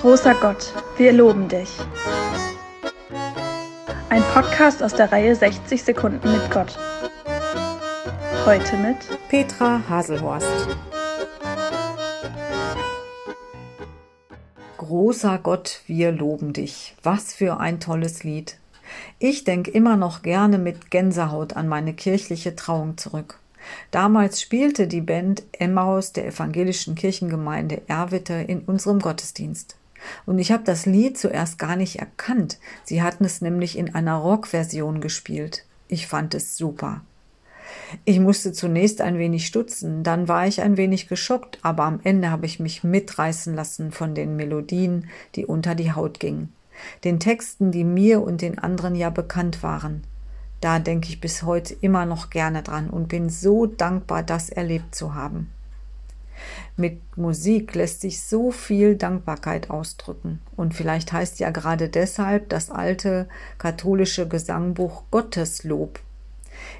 Großer Gott, wir loben dich. Ein Podcast aus der Reihe 60 Sekunden mit Gott. Heute mit Petra Haselhorst. Großer Gott, wir loben dich. Was für ein tolles Lied. Ich denke immer noch gerne mit Gänsehaut an meine kirchliche Trauung zurück. Damals spielte die Band Emmaus der evangelischen Kirchengemeinde Erwitte in unserem Gottesdienst. Und ich habe das Lied zuerst gar nicht erkannt. Sie hatten es nämlich in einer Rockversion gespielt. Ich fand es super. Ich musste zunächst ein wenig stutzen, dann war ich ein wenig geschockt, aber am Ende habe ich mich mitreißen lassen von den Melodien, die unter die Haut gingen, den Texten, die mir und den anderen ja bekannt waren. Da denke ich bis heute immer noch gerne dran und bin so dankbar, das erlebt zu haben. Mit Musik lässt sich so viel Dankbarkeit ausdrücken. Und vielleicht heißt ja gerade deshalb das alte katholische Gesangbuch Gotteslob.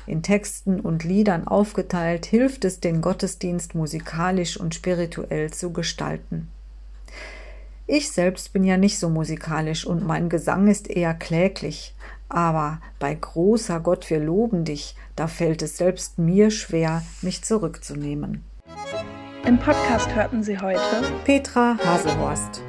In Texten und Liedern aufgeteilt hilft es, den Gottesdienst musikalisch und spirituell zu gestalten. Ich selbst bin ja nicht so musikalisch und mein Gesang ist eher kläglich, aber bei großer Gott, wir loben dich, da fällt es selbst mir schwer, mich zurückzunehmen. Im Podcast hörten Sie heute Petra Haselhorst.